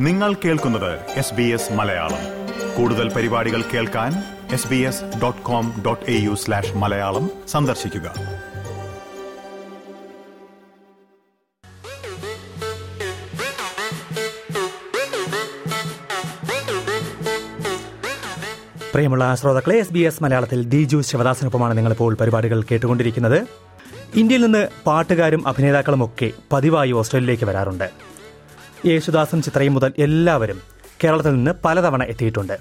നിങ്ങൾ കേൾക്കുന്നത് S B S Malayalam. കൂടുതൽ പരിപാടികൾ കേൾക്കാൻ S B S dot com dot A U slash Malayalam സന്ദർശിക്കുക. പ്രിയമുള്ള ശ്രോതാക്കളെ എസ് ബി എസ് മലയാളത്തിൽ ദിജു ശിവദാസിനൊപ്പമാണ് നിങ്ങളിപ്പോൾ പരിപാടികൾ കേട്ടുകൊണ്ടിരിക്കുന്നത്. ഇന്ത്യയിൽ നിന്ന് പാട്ടുകാരും അഭിനേതാക്കളും ഒക്കെ പതിവായി ഓസ്ട്രേലിയയിലേക്ക് വരാറുണ്ട്. യേശുദാസും ചിത്രയും മുതൽ എല്ലാവരും കേരളത്തിൽ നിന്ന് പലതവണ എത്തിയിട്ടുണ്ട്.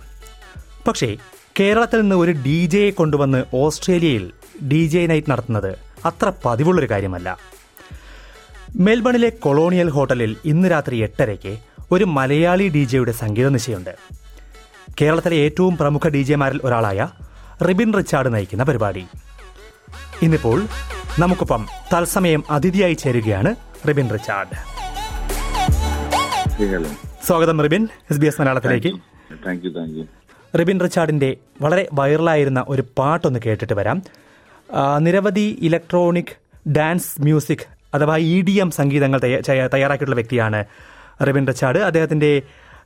പക്ഷേ കേരളത്തിൽ നിന്ന് ഒരു ഡി ജെയെ കൊണ്ടുവന്ന് ഓസ്ട്രേലിയയിൽ ഡി ജെ നൈറ്റ് നടത്തുന്നത് അത്ര പതിവുള്ളൊരു കാര്യമല്ല. മെൽബണിലെ കൊളോണിയൽ ഹോട്ടലിൽ ഇന്ന് രാത്രി എട്ടരയ്ക്ക് ഒരു മലയാളി ഡി ജെയുടെ സംഗീത നിശയുണ്ട്. കേരളത്തിലെ ഏറ്റവും പ്രമുഖ ഡി ജെമാരിൽ ഒരാളായ റിബിൻ റിച്ചാർഡ് നയിക്കുന്ന പരിപാടി. ഇന്നിപ്പോൾ നമുക്കൊപ്പം തത്സമയം അതിഥിയായി ചേരുകയാണ് റിബിൻ റിച്ചാർഡ്. സ്വാഗതം റിബിൻ. എസ് ബി എസ് മലയാളത്തിലേക്ക്. Thank you thank you Ribin റിച്ചാർഡിന്റെ വളരെ വൈറലായിരുന്ന ഒരു പാട്ടൊന്ന് കേട്ടിട്ട് വരാം. നിരവധി ഇലക്ട്രോണിക് ഡാൻസ് മ്യൂസിക് അഥവാ ഇ ഡി എം സംഗീതങ്ങൾ തയ്യാറാക്കിയിട്ടുള്ള വ്യക്തിയാണ് റിബിൻ റിച്ചാർഡ്. അദ്ദേഹത്തിന്റെ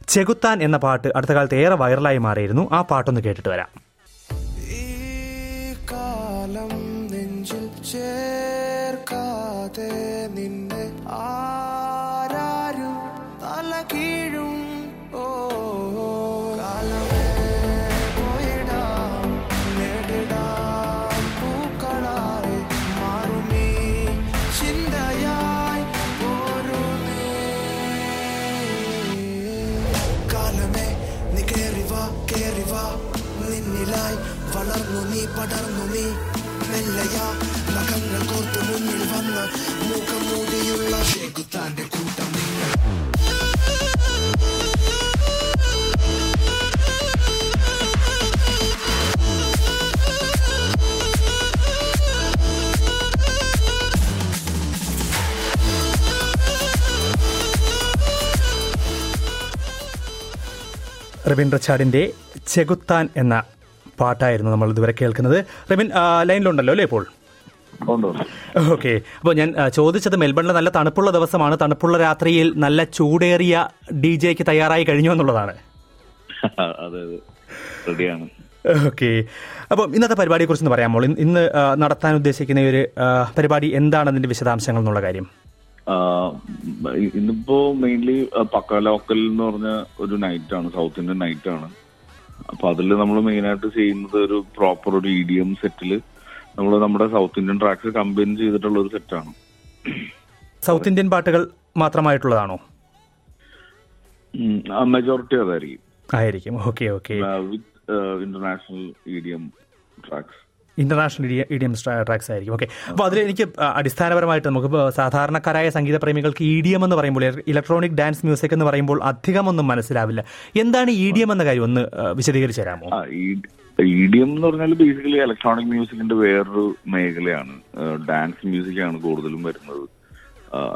ചെകുത്താൻ എന്ന പാട്ട് അടുത്ത കാലത്ത് ഏറെ വൈറലായി മാറിയിരുന്നു. ആ പാട്ടൊന്ന് കേട്ടിട്ട് വരാം. കാലം നെഞ്ചിൽ ചേർക്കാതെ റിബിൻ റിച്ചാർഡിന്റെ ചെകുത്താൻ എന്ന പാട്ടായിരുന്നു നമ്മൾ ഇതുവരെ കേൾക്കുന്നത്. റബിൻ ലൈനിലുണ്ടല്ലോ അല്ലേ ഇപ്പോൾ? ഓക്കെ. അപ്പോൾ ഞാൻ ചോദിച്ചത് മെൽബണിലെ നല്ല തണുപ്പുള്ള ദിവസമാണ്. തണുപ്പുള്ള രാത്രിയിൽ നല്ല ചൂടേറിയ ഡി ജെക്ക് തയ്യാറായി കഴിഞ്ഞു എന്നുള്ളതാണ്. ഓക്കെ. അപ്പം ഇന്നത്തെ പരിപാടിയെ കുറിച്ച് പറയാമോ? ഇന്ന് നടത്താൻ ഉദ്ദേശിക്കുന്ന ഒരു പരിപാടി എന്താണ്? അതിന്റെ വിശദാംശങ്ങൾ എന്നുള്ള കാര്യം. ഇന്നിപ്പോ മെയിൻലി പക്ക ലോക്കൽ എന്ന് പറഞ്ഞ ഒരു നൈറ്റ് ആണ് സൗത്ത് ഇന്ത്യൻ നൈറ്റ് ആണ്. അപ്പൊ അതിൽ നമ്മൾ മെയിൻ ആയിട്ട് ചെയ്യുന്നത് ഒരു പ്രോപ്പർ ഒരു ഇ ഡി എം സെറ്റിൽ നമ്മൾ നമ്മുടെ സൗത്ത് ഇന്ത്യൻ ട്രാക്സ് കമ്പൈൻ ചെയ്തിട്ടുള്ള ഒരു സെറ്റാണ് സൗത്ത് ഇന്ത്യൻ പാട്ടുകൾ മാത്രമായിട്ടുള്ളതാണോ? മെജോറിറ്റി അതായിരിക്കും. ആയിരിക്കും. Okay okay with international E D M tracks international E D M tracks ആയിരിക്കും. ഓക്കെ അപ്പോൾ അതിൽ എനിക്ക് അടിസ്ഥാനപരമായിട്ട് നമുക്ക് സാധാരണക്കാരായ സംഗീത പ്രേമികൾക്ക് ഇ ഡി എം എന്ന് പറയുമ്പോൾ ഇലക്ട്രോണിക് ഡാൻസ് മ്യൂസിക് എന്ന് പറയുമ്പോൾ അധികം ഒന്നും മനസ്സിലാവില്ല. എന്താണ് ഇ ഡി എം എന്ന കാര്യം? ഒന്ന് വിശദീകരിച്ചു തരാമോ? ആ ഇ ഡി എം എന്ന് പറഞ്ഞാൽ ബേസിക്കലി ഇലക്ട്രോണിക് മ്യൂസിക്കിന്റെ വേറൊരു മേഖലയാണ്. ഡാൻസ് മ്യൂസിക് ആണ് കൂടുതലും വരുന്നത്.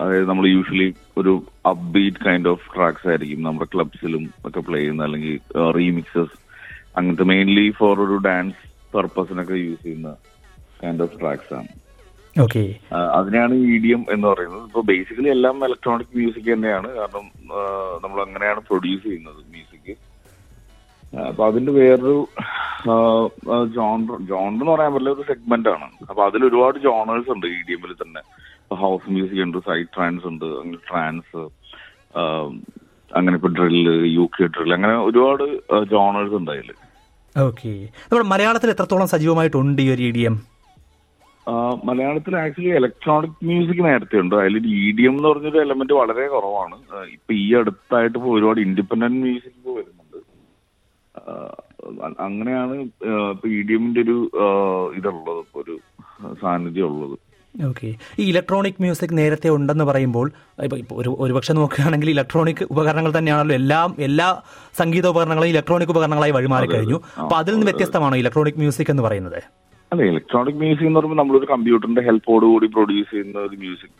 അതായത് നമ്മൾ യൂഷ്വലി ഒരു അപ്ബീറ്റ് കൈൻഡ് ഓഫ് ട്രാക്സ് ആയിരിക്കും നമ്മുടെ ക്ലബ്സിലും ഒക്കെ പ്ലേ ചെയ്യുന്ന അല്ലെങ്കിൽ റീമിക്സസ് അങ്ങനത്തെ മെയിൻലി ഫോർ ഒരു ഡാൻസ് പർപ്പസിനൊക്കെ യൂസ് ചെയ്യുന്ന കൈൻഡ് ഓഫ് ട്രാക്സ് ആണ്. ഓക്കെ അതിനെയാണ് ഇ ഡി എം എന്ന് പറയുന്നത്. ഇപ്പൊ ബേസിക്കലി എല്ലാം ഇലക്ട്രോണിക് മ്യൂസിക് തന്നെയാണ്. കാരണം നമ്മൾ അങ്ങനെയാണ് പ്രൊഡ്യൂസ് ചെയ്യുന്നത് മ്യൂസിക് അപ്പൊ അതിന്റെ വേറൊരു ജോണർ ജോണർ എന്ന് പറയാൻ പറ്റില്ല ഒരു സെഗ്മെന്റ് ആണ്. അപ്പൊ അതിൽ ഒരുപാട് ജോണേഴ്സ് ഉണ്ട് ഇ ഡി എമ്മിൽ തന്നെ ഹൗസ് മ്യൂസിക് ഉണ്ട് സൈഡ് ട്രാൻസ് ഉണ്ട് അങ്ങനെ ട്രാൻസ് അങ്ങനെ ഇപ്പൊ ഡ്രില്ല് യു കെ ഡ്രിൽ അങ്ങനെ ഒരുപാട് ജോണേഴ്സ് ഉണ്ട് അതിൽ ഓക്കെ നമ്മുടെ മലയാളത്തിൽ എത്രത്തോളം സജീവമായിട്ടുണ്ട് ഈ ഒരു ഇ ഡി എം മലയാളത്തിൽ ആക്ച്വലി ഇലക്ട്രോണിക് മ്യൂസിക് നേരത്തെ ഉണ്ട്. അതിൽ ഇ ഡി എം എന്ന് പറഞ്ഞൊരു എലമെന്റ് വളരെ കുറവാണ്. ഇപ്പൊ ഈ അടുത്തായിട്ട് ഇപ്പൊ ഒരുപാട് ഇൻഡിപെൻഡന്റ് മ്യൂസിക് വരുന്നുണ്ട്. അങ്ങനെയാണ് ഇപ്പൊ ഇ ഡി എമ്മിന്റെ ഒരു ഇതുള്ളത് ഒരു സാന്നിധ്യം ഉള്ളത്. ഓക്കെ ഈ ഇലക്ട്രോണിക് മ്യൂസിക് നേരത്തെ ഉണ്ടെന്ന് പറയുമ്പോൾ ഇപ്പോൾ ഒരു ഒരുപക്ഷെ നോക്കുകയാണെങ്കിൽ ഇലക്ട്രോണിക് ഉപകരണങ്ങൾ തന്നെയാണല്ലോ. എല്ലാം എല്ലാ സംഗീത ഉപകരണങ്ങളും ഇലക്ട്രോണിക് ഉപകരണങ്ങളായി വഴിമാറി കഴിഞ്ഞു. അപ്പോൾ അതിൽ നിന്ന് വ്യത്യസ്തമാണോ ഇലക്ട്രോണിക് മ്യൂസിക് എന്ന് പറയുന്നത്? അല്ല ഇലക്ട്രോണിക് മ്യൂസിക് എന്ന് പറയുമ്പോൾ നമ്മളൊരു കമ്പ്യൂട്ടറിന്റെ ഹെൽപ്പോട് കൂടി പ്രൊഡ്യൂസ് ചെയ്യുന്ന ഒരു മ്യൂസിക്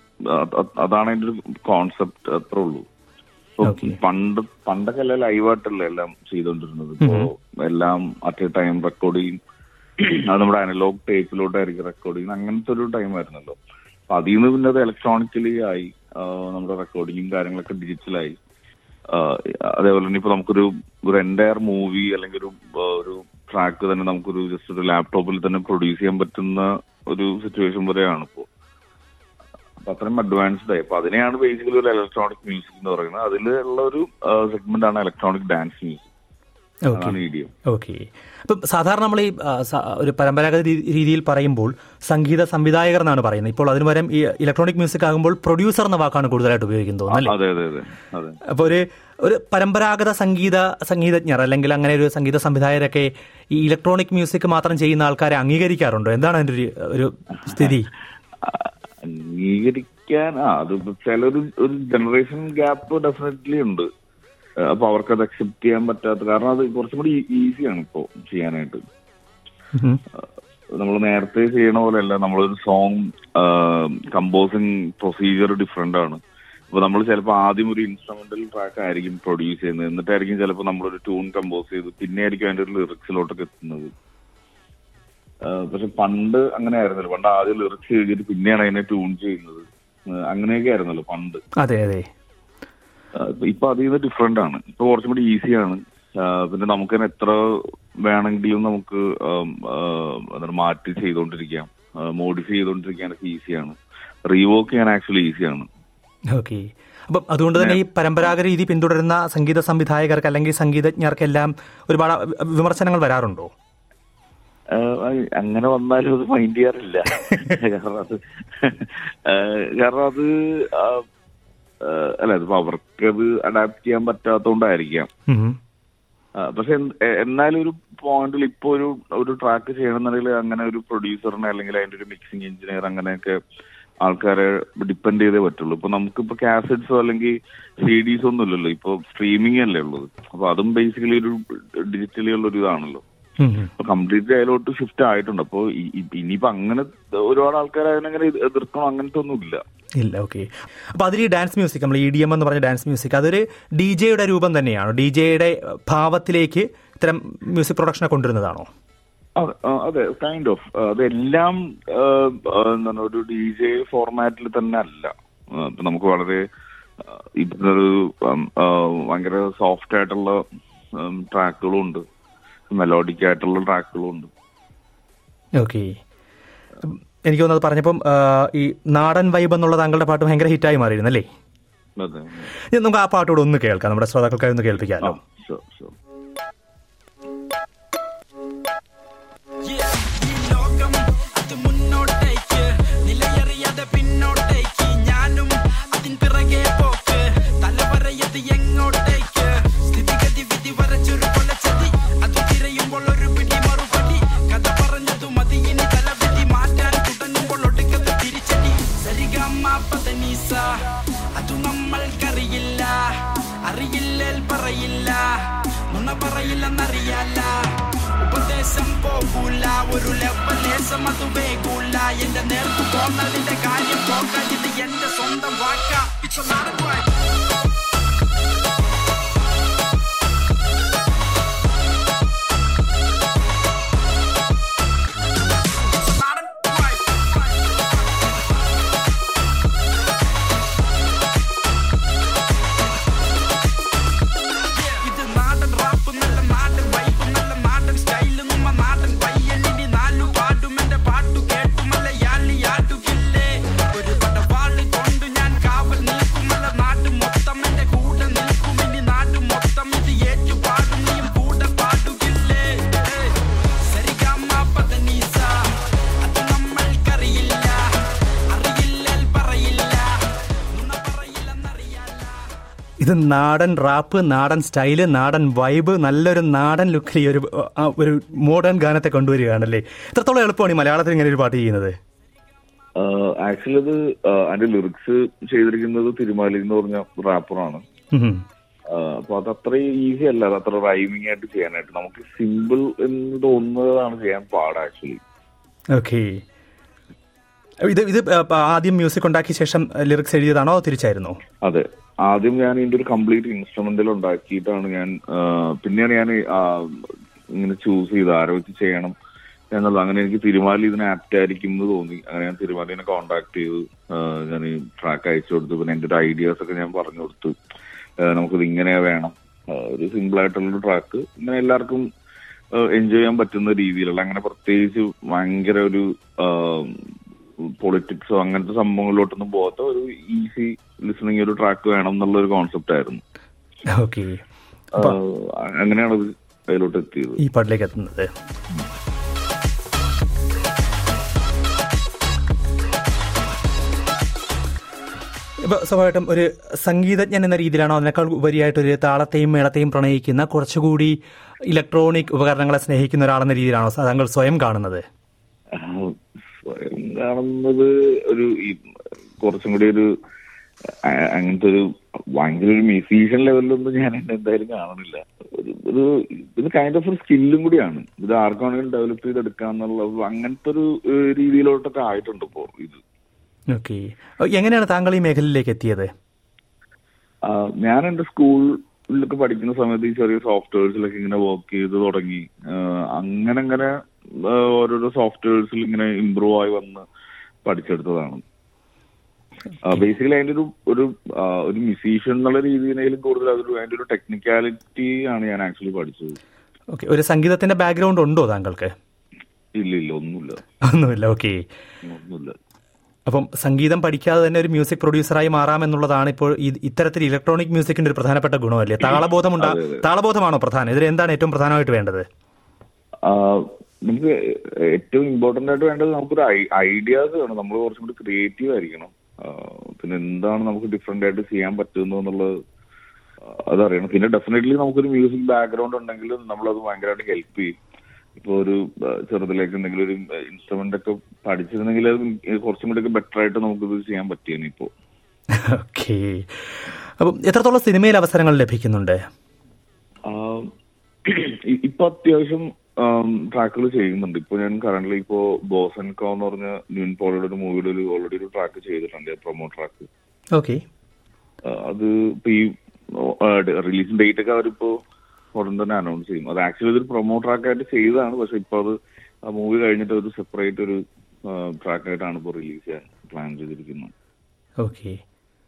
അതാണ് അതിന്റെ ഒരു കോൺസെപ്റ്റ് അത്രേ ഉള്ളൂ. പണ്ട് പണ്ടൊക്കെ എല്ലാം ലൈവായിട്ടല്ലേ എല്ലാം ചെയ്തോണ്ടിരുന്നത് ഇപ്പോ എല്ലാം അറ്റ് എ ടൈം റെക്കോർഡ് ചെയ്യും. അത് നമ്മുടെ അനലോഗ് ടേപ്പിലോട്ടായിരിക്കും റെക്കോർഡ് ചെയ്യുന്നത്. അങ്ങനത്തെ ഒരു ടൈം ആയിരുന്നല്ലോ. അപ്പൊ അതിൽ നിന്ന് പിന്നെ അത് ഇലക്ട്രോണിക്കലി ആയി നമ്മുടെ റെക്കോർഡിങ്ങും കാര്യങ്ങളൊക്കെ ഡിജിറ്റലായി അതേപോലെ തന്നെ ഇപ്പൊ നമുക്കൊരു ഒരു എന്റയർ മൂവി അല്ലെങ്കിൽ ഒരു ഒരു ട്രാക്ക് തന്നെ നമുക്കൊരു ജസ്റ്റ് ഒരു ലാപ്ടോപ്പിൽ തന്നെ പ്രൊഡ്യൂസ് ചെയ്യാൻ പറ്റുന്ന ഒരു സിറ്റുവേഷൻ വരെയാണ് ഇപ്പോൾ അപ്പൊ അത്രയും അഡ്വാൻസ്ഡ് ആയി. അപ്പൊ അതിനെയാണ് ബേസിക്കലി ഒരു ഇലക്ട്രോണിക് മ്യൂസിക് എന്ന് പറയുന്നത്. അതിലുള്ള ഒരു സെഗ്മെന്റ് ആണ് ഇലക്ട്രോണിക് ഡാൻസ് മ്യൂസിക് അതാണ് ഓക്കെ. അപ്പം സാധാരണ നമ്മൾ ഈ ഒരു പരമ്പരാഗത രീതിയിൽ പറയുമ്പോൾ സംഗീത സംവിധായകർ എന്നാണ് പറയുന്നത്. ഇപ്പോൾ അതിന് പകരം ഈ ഇലക്ട്രോണിക് മ്യൂസിക് ആകുമ്പോൾ പ്രൊഡ്യൂസർ എന്ന വാക്കാണ് കൂടുതലായിട്ട് ഉപയോഗിക്കുന്നത് അപ്പൊ അല്ലേ അപ്പോൾ ഒരു ഒരു പരമ്പരാഗത സംഗീത സംഗീതജ്ഞർ അല്ലെങ്കിൽ അങ്ങനെ ഒരു സംഗീത സംവിധായകരൊക്കെ ഈ ഇലക്ട്രോണിക് മ്യൂസിക് മാത്രം ചെയ്യുന്ന ആൾക്കാരെ അംഗീകരിക്കാറുണ്ടോ? എന്താണ് അതിന്റെ ഒരു ഒരു സ്ഥിതി? അംഗീകരിക്കാൻ ആ അത് ചില ഒരു ജനറേഷൻ ഗ്യാപ്പ് ഡെഫിനറ്റ്ലി ഉണ്ട്. അപ്പൊ അവർക്ക് അത് അക്സെപ്റ്റ് ചെയ്യാൻ പറ്റാത്ത കാരണം അത് കുറച്ചും കൂടി ഈസിയാണ് ഇപ്പോ ചെയ്യാനായിട്ട്. നമ്മൾ നേരത്തെ ചെയ്യണ പോലെയല്ല. നമ്മളൊരു സോങ് കമ്പോസിങ് പ്രൊസീജിയർ ഡിഫറെന്റ് ആണ്. അപ്പൊ നമ്മൾ ചിലപ്പോൾ ആദ്യം ഒരു ഇൻസ്ട്രുമെന്റൽ ട്രാക്ക് ആയിരിക്കും പ്രൊഡ്യൂസ് ചെയ്യുന്നത്. എന്നിട്ടായിരിക്കും ചിലപ്പോൾ നമ്മളൊരു ട്യൂൺ കമ്പോസ് ചെയ്ത് പിന്നെ ആയിരിക്കും അതിന്റെ ഒരു ലിറിക്സിലോട്ടൊക്കെ എത്തുന്നത്. പക്ഷെ പണ്ട് അങ്ങനെ ആയിരുന്നല്ലോ. പണ്ട് ആദ്യം ലിറിക്സ് എഴുതിയിട്ട് പിന്നെയാണ് അതിനെ ട്യൂൺ ചെയ്യുന്നത്. അങ്ങനെയൊക്കെ ആയിരുന്നല്ലോ പണ്ട്. അതെ അതെ. ഇപ്പൊ- അതിൽ നിന്ന് ഡിഫറെന്റ് ആണ്. ഇപ്പൊ കുറച്ചും കൂടി ഈസിയാണ് പിന്നെ നമുക്ക് തന്നെ എത്ര വേണമെങ്കിലും നമുക്ക് മാറ്റി ചെയ്തുകൊണ്ടിരിക്കാം മോഡിഫൈ ചെയ്തുകൊണ്ടിരിക്കാനൊക്കെ ഈസിയാണ് റീവോക്ക് ചെയ്യാൻ ആക്ച്വലി ഈസിയാണ് ഓക്കെ അപ്പം അതുകൊണ്ട് തന്നെ ഈ പരമ്പരാഗത രീതി പിന്തുടരുന്ന സംഗീത സംവിധായകർക്ക് അല്ലെങ്കിൽ സംഗീതജ്ഞർക്കെല്ലാം ഒരുപാട് വിമർശനങ്ങൾ വരാറുണ്ടോ? അങ്ങനെ വന്നാലും അത് മൈൻഡ് ചെയ്യാറില്ല. കാരണം അത് കാരണം അത് അല്ല അതിപ്പോ അവർക്കത് അഡാപ്റ്റ് ചെയ്യാൻ പറ്റാത്തോണ്ടായിരിക്കാം. പക്ഷെ എന്നാലും ഒരു പോയിന്റിൽ ഇപ്പൊ ഒരു ഒരു ട്രാക്ക് ചെയ്യണമെന്നുണ്ടെങ്കിൽ അങ്ങനെ ഒരു പ്രൊഡ്യൂസറിനെ അല്ലെങ്കിൽ അതിന്റെ ഒരു മിക്സിംഗ് എഞ്ചിനീയർ അങ്ങനെയൊക്കെ ആൾക്കാരെ ഡിപ്പെൻഡ് ചെയ്തേ പറ്റുള്ളൂ. ഇപ്പൊ നമുക്കിപ്പോ കാസറ്റ്സോ അല്ലെങ്കിൽ സി ഡിസോ ഒന്നും ഇല്ലല്ലോ. ഇപ്പൊ സ്ട്രീമിംഗ് അല്ലേ ഉള്ളത്. അപ്പൊ അതും ബേസിക്കലി ഒരു ഡിജിറ്റലി ഉള്ള ഒരു ഇതാണല്ലോ. കംപ്ലീറ്റ്ലി അതിലോട്ട് ഷിഫ്റ്റ് ആയിട്ടുണ്ട്. അപ്പൊ ഇനിയിപ്പോ അങ്ങനെ ഒരുപാട് ആൾക്കാർ അതിനങ്ങനെ എതി- എതിർക്കണം അങ്ങനത്തെ ഒന്നും ഇല്ല ഓക്കെ അപ്പൊ അതിൽ ഈ ഡാൻസ് മ്യൂസിക് നമ്മൾ ഇ ഡി എം എന്ന് പറഞ്ഞ ഡാൻസ് മ്യൂസിക് അതൊരു ഡി ജെയുടെ രൂപം തന്നെയാണോ. ഡി ജെയുടെ ഭാവത്തിലേക്ക് ഇത്തരം മ്യൂസിക് പ്രൊഡക്ഷനെ കൊണ്ടുവരുന്നതാണോ? അതെ, കൈൻഡ് ഓഫ് അതെല്ലാം എന്താണ് ഒരു ഡി ജെ ഫോർമാറ്റിൽ തന്നെ അല്ല. നമുക്ക് വളരെ ഇതൊരു ഭയങ്കര സോഫ്റ്റ് ആയിട്ടുള്ള ട്രാക്കുകളും ഉണ്ട്. മെലോഡിക് ആയിട്ടുള്ള ട്രാക്കുകളും ഉണ്ട്. ഓക്കെ എനിക്ക് തോന്നുന്നത് പറഞ്ഞപ്പം ഈ നാടൻ വൈബ് എന്നുള്ള താങ്കളുടെ പാട്ട് ഭയങ്കര ഹിറ്റായി മാറിയിരുന്നു അല്ലേ? അതെ ഇനി നമുക്ക് ആ പാട്ടോട് ഒന്ന് കേൾക്കാം. നമ്മുടെ ശ്രോതാക്കൾക്കായി ഒന്ന് കേൾപ്പിക്കാമല്ലോ നാടൻ റാപ്പ് നാടൻ സ്റ്റൈൽ നാടൻ വൈബ് നല്ലൊരു നാടൻ ലുക്കിൽ ഈ ഒരു ഒരു മോഡേൺ ഗാനത്തെ കൊണ്ടുവരികയാണല്ലേ? എത്രത്തോളം എളുപ്പമാണ് ഈ മലയാളത്തിൽ ഇങ്ങനെ ഒരു പാട്ട് ചെയ്യുന്നത്? ആക്ച്വലി അത് അതിന്റെ ലിറിക്സ് ചെയ്തിരിക്കുന്നത് തിരുമാലി എന്ന് പറഞ്ഞ റാപ്പറാണ്. അപ്പൊ അത് അത്ര ഈസി അല്ല അത് അത്ര റൈമിംഗ് ആയിട്ട് ചെയ്യാനായിട്ട്. നമുക്ക് സിമ്പിൾ എന്ന് തോന്നുന്നതാണ് ചെയ്യാൻ പാട് ആക്ച്വലി ഓക്കെ ഇത് ഇത് ആദ്യം മ്യൂസിക് ഉണ്ടാക്കിയ ശേഷം ലിറിക്സ് എഴുതിയതാണോ തിരിച്ചായിരുന്നു? അതെ. ആദ്യം ഞാൻ ഇതിന്റെ ഒരു കംപ്ലീറ്റ് ഇൻസ്ട്രുമെന്റൽ ഉണ്ടാക്കിയിട്ടാണ് ഞാൻ പിന്നെയാണ് ഞാൻ ഇങ്ങനെ ചൂസ് ചെയ്ത് ആരോ ചെയ്യണം എന്നുള്ളത്. അങ്ങനെ എനിക്ക് തിരുമാലി ഇതിന് ആപ്റ്റ് ആയിരിക്കും എന്ന് തോന്നി. അങ്ങനെ ഞാൻ തിരുമാലിനെ കോണ്ടാക്ട് ചെയ്ത്. ഞാൻ ഈ ട്രാക്ക് അയച്ചു കൊടുത്തു. പിന്നെ എന്റെ ഒരു ഐഡിയാസ് ഒക്കെ ഞാൻ പറഞ്ഞു കൊടുത്തു. നമുക്കിത് ഇങ്ങനെ വേണം. ഒരു സിമ്പിൾ ആയിട്ടുള്ള ട്രാക്ക് ഇങ്ങനെ എല്ലാവർക്കും എൻജോയ് ചെയ്യാൻ പറ്റുന്ന രീതിയിലുള്ള അങ്ങനെ പ്രത്യേകിച്ച് ഭയങ്കര ഒരു പൊളിറ്റിക്സോ അങ്ങനത്തെ സംഭവങ്ങളിലോട്ടൊന്നും പോകാത്ത ഒരു ഈസി ലിസണിങ് ഒരു ട്രാക്ക് വേണം എന്നുള്ള ഒരു കോൺസെപ്റ്റ് ആയിരുന്നു അങ്ങനെയാണ് അത് അതിലോട്ട് എത്തിയത്. ഈ പാട്ടിലേക്ക് എത്തുന്നത്. ഇപ്പോൾ സ്വാഭാവികമായിട്ടും ഒരു സംഗീതജ്ഞൻ എന്ന രീതിയിലാണോ അതിനേക്കാൾ ഉപരിയായിട്ട് ഒരു താളത്തെയും മേളത്തെയും പ്രണയിക്കുന്ന കുറച്ചുകൂടി ഇലക്ട്രോണിക് ഉപകരണങ്ങളെ സ്നേഹിക്കുന്ന ഒരാളെന്ന രീതിയിലാണോ താങ്കൾ സ്വയം കാണുന്നത്? കാണുന്നത് ഒരു കുറച്ചും കൂടി ഒരു അങ്ങനത്തെ ഒരു ഭയങ്കര ഒരു മ്യൂസീഷ്യൻ ലെവലിലൊന്നും ഞാൻ എന്നെ എന്തായാലും കാണുന്നില്ല. ഒരു ഒരു ഇത് കൈൻഡ് ഓഫ് ഒരു സ്കില്ലും കൂടിയാണ്. ഇത് ആർക്കാണെങ്കിലും ഡെവലപ്പ് ചെയ്തെടുക്കാന്നുള്ള അങ്ങനത്തെ ഒരു രീതിയിലോട്ടൊക്കെ ആയിട്ടുണ്ട് ഇപ്പോ ഇത്. ഓക്കെ എങ്ങനെയാണ് താങ്കൾ ഈ മേഖലയിലേക്ക് എത്തിയത്? ഞാൻ എന്റെ സ്കൂളിലൊക്കെ പഠിക്കുന്ന സമയത്ത് ഈ ചെറിയ സോഫ്റ്റ്വെയർസിലൊക്കെ ഇങ്ങനെ വർക്ക് ചെയ്ത് തുടങ്ങി. അങ്ങനെ അങ്ങനെ ഓരോരോ സോഫ്റ്റ്വെയർസിൽ ഇങ്ങനെ ഇമ്പ്രൂവ് ആയി വന്ന് പഠിച്ചെടുത്തതാണ്. ബേസിക്കലി അതിന്റെ ഒരു ഒരു ഒരു മ്യൂസീഷ്യൻ എന്നുള്ള രീതിയിലും കൂടുതൽ അതൊരു അതിന്റെ ഒരു ടെക്നിക്കാലിറ്റി ആണ് ഞാൻ ആക്ച്വലി പഠിച്ചത്. ഓക്കെ ഒരു സംഗീതത്തിന്റെ ബാക്ക്ഗ്രൗണ്ട് ഉണ്ടോ താങ്കൾക്ക്? ഇല്ല ഇല്ല ഒന്നുമില്ല. ഒന്നുമില്ല ഓക്കെ ഒന്നുമില്ല. അപ്പം സംഗീതം പഠിക്കാതെ തന്നെ ഒരു മ്യൂസിക് പ്രൊഡ്യൂസറായി മാറാമെന്നുള്ളതാണ് ഇപ്പോൾ ഈ- ഇത്തരത്തിൽ ഇലക്ട്രോണിക് മ്യൂസിക്കിന്റെ ഒരു പ്രധാനപ്പെട്ട ഗുണമല്ലേ? താളബോധം ഉണ്ടാ താളബോധമാണോ പ്രധാനം? ഇതിൽ എന്താണ് ഏറ്റവും പ്രധാനമായിട്ട് വേണ്ടത്? നമുക്ക് ഏറ്റവും ഇമ്പോർട്ടന്റ് ആയിട്ട് വേണ്ടത് നമുക്കൊരു ഐഡിയാസ് വേണം. നമ്മൾ കുറച്ചും കൂടി ക്രിയേറ്റീവ് ആയിരിക്കണം. പിന്നെ എന്താണ് നമുക്ക് ഡിഫറെന്റ് ആയിട്ട് ചെയ്യാൻ പറ്റുന്നു എന്നുള്ളത് ആ, അതറിയണം. പിന്നെ ഡെഫിനറ്റ്ലി നമുക്കൊരു മ്യൂസിക് ബാക്ക്ഗ്രൗണ്ട് ഉണ്ടെങ്കിൽ നമ്മളത് ഭയങ്കരമായിട്ട് ഹെൽപ്പ് ചെയ്യും. ഇപ്പൊ ഒരു ചെറുതിലേക്ക് എന്തെങ്കിലും ഒരു ഇൻസ്ട്രുമെന്റ് ഒക്കെ പഠിച്ചിരുന്നെങ്കിൽ അത് കുറച്ചും കൂടി ഒക്കെ ബെറ്റർ ആയിട്ട് നമുക്കിത് ചെയ്യാൻ പറ്റിയേനെ ഇപ്പോ. ഓക്കെ അപ്പം എത്രത്തോളം സിനിമയിൽ അവസരങ്ങൾ ലഭിക്കുന്നുണ്ട്? ഇപ്പൊ അത്യാവശ്യം ട്രാക്കുകൾ ചെയ്യുന്നുണ്ട്. ഇപ്പൊ ഞാൻ കറന്റ് ഇപ്പോ ബോസ് ആൻഡ് കോ എന്ന് പറഞ്ഞ ന്യൂൻ പോളിയുടെ ഒരു മൂവിയുടെ ഒരു ഓൾറെഡി ഒരു ട്രാക്ക് ചെയ്തിട്ടുണ്ട് പ്രൊമോ ട്രാക്ക് ഓക്കെ അത് ഇപ്പൊ ഈ റിലീസ് ഡേറ്റ് ഒക്കെ അവരിപ്പോ ഉടൻ തന്നെ അനൗൺസ് ചെയ്യും. അത് ആക്ച്വലി ഇതൊരു പ്രൊമോ ട്രാക്ക് ആയിട്ട് ചെയ്തതാണ് പക്ഷെ ഇപ്പൊ അത് ആ മൂവി കഴിഞ്ഞിട്ട് ഒരു സെപ്പറേറ്റ് ഒരു ട്രാക്ക് ആയിട്ടാണ് ഇപ്പോൾ റിലീസ് ചെയ്യാൻ പ്ലാൻ ചെയ്തിരിക്കുന്നത്. ഓക്കെ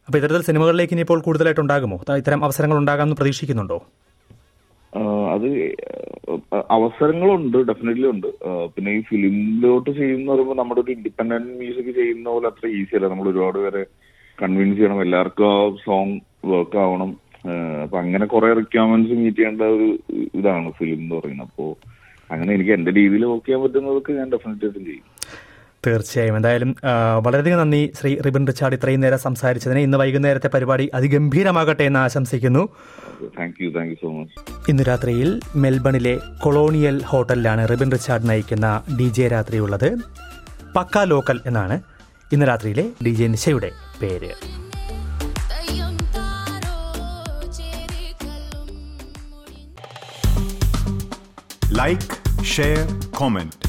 അപ്പൊ ഇത്തരത്തിൽ സിനിമകളിലേക്ക് ഇനിയിപ്പോൾ കൂടുതലായിട്ട് ഉണ്ടാകുമോ? ഇത്തരം അവസരങ്ങൾ ഉണ്ടാകാമെന്ന് പ്രതീക്ഷിക്കുന്നുണ്ടോ? അത് അവസരങ്ങളുണ്ട് ഡെഫിനറ്റ്ലി ഉണ്ട്. പിന്നെ ഈ ഫിലിമിലോട്ട് ചെയ്യുന്ന പറയുമ്പോൾ നമ്മുടെ ഒരു ഇൻഡിപെൻഡന്റ് മ്യൂസിക് ചെയ്യുന്ന പോലെ അത്ര ഈസി അല്ല. നമ്മൾ ഒരുപാട് പേരെ കൺവിൻസ് ചെയ്യണം. എല്ലാവർക്കും ആ സോങ് വർക്ക് ആവണം. അപ്പൊ അങ്ങനെ കുറെ റിക്വയർമെന്റ്സ് മീറ്റ് ചെയ്യേണ്ട ഒരു ഇതാണ് ഫിലിം എന്ന് പറയുന്നത്. അപ്പോ അങ്ങനെ എനിക്ക് എന്റെ രീതിയിൽ വർക്ക് ചെയ്യാൻ പറ്റുന്നതൊക്കെ ഞാൻ ചെയ്യും. തീർച്ചയായും. എന്തായാലും വളരെയധികം നന്ദി ശ്രീ റിബിൻ റിച്ചാർഡ് ഇത്രയും നേരം സംസാരിച്ചതിന്. ഇന്ന് വൈകുന്നേരത്തെ പരിപാടി അതിഗംഭീരമാകട്ടെ എന്ന് ആശംസിക്കുന്നു. ഇന്ന് രാത്രിയിൽ മെൽബണിലെ കൊളോണിയൽ ഹോട്ടലിലാണ് റിബിൻ റിച്ചാർഡ് നയിക്കുന്ന ഡി ജെ രാത്രിയുള്ളത്. പക്ക ലോക്കൽ എന്നാണ് ഇന്ന് രാത്രിയിലെ ഡി ജെ നിശയുടെ പേര്. Like share comment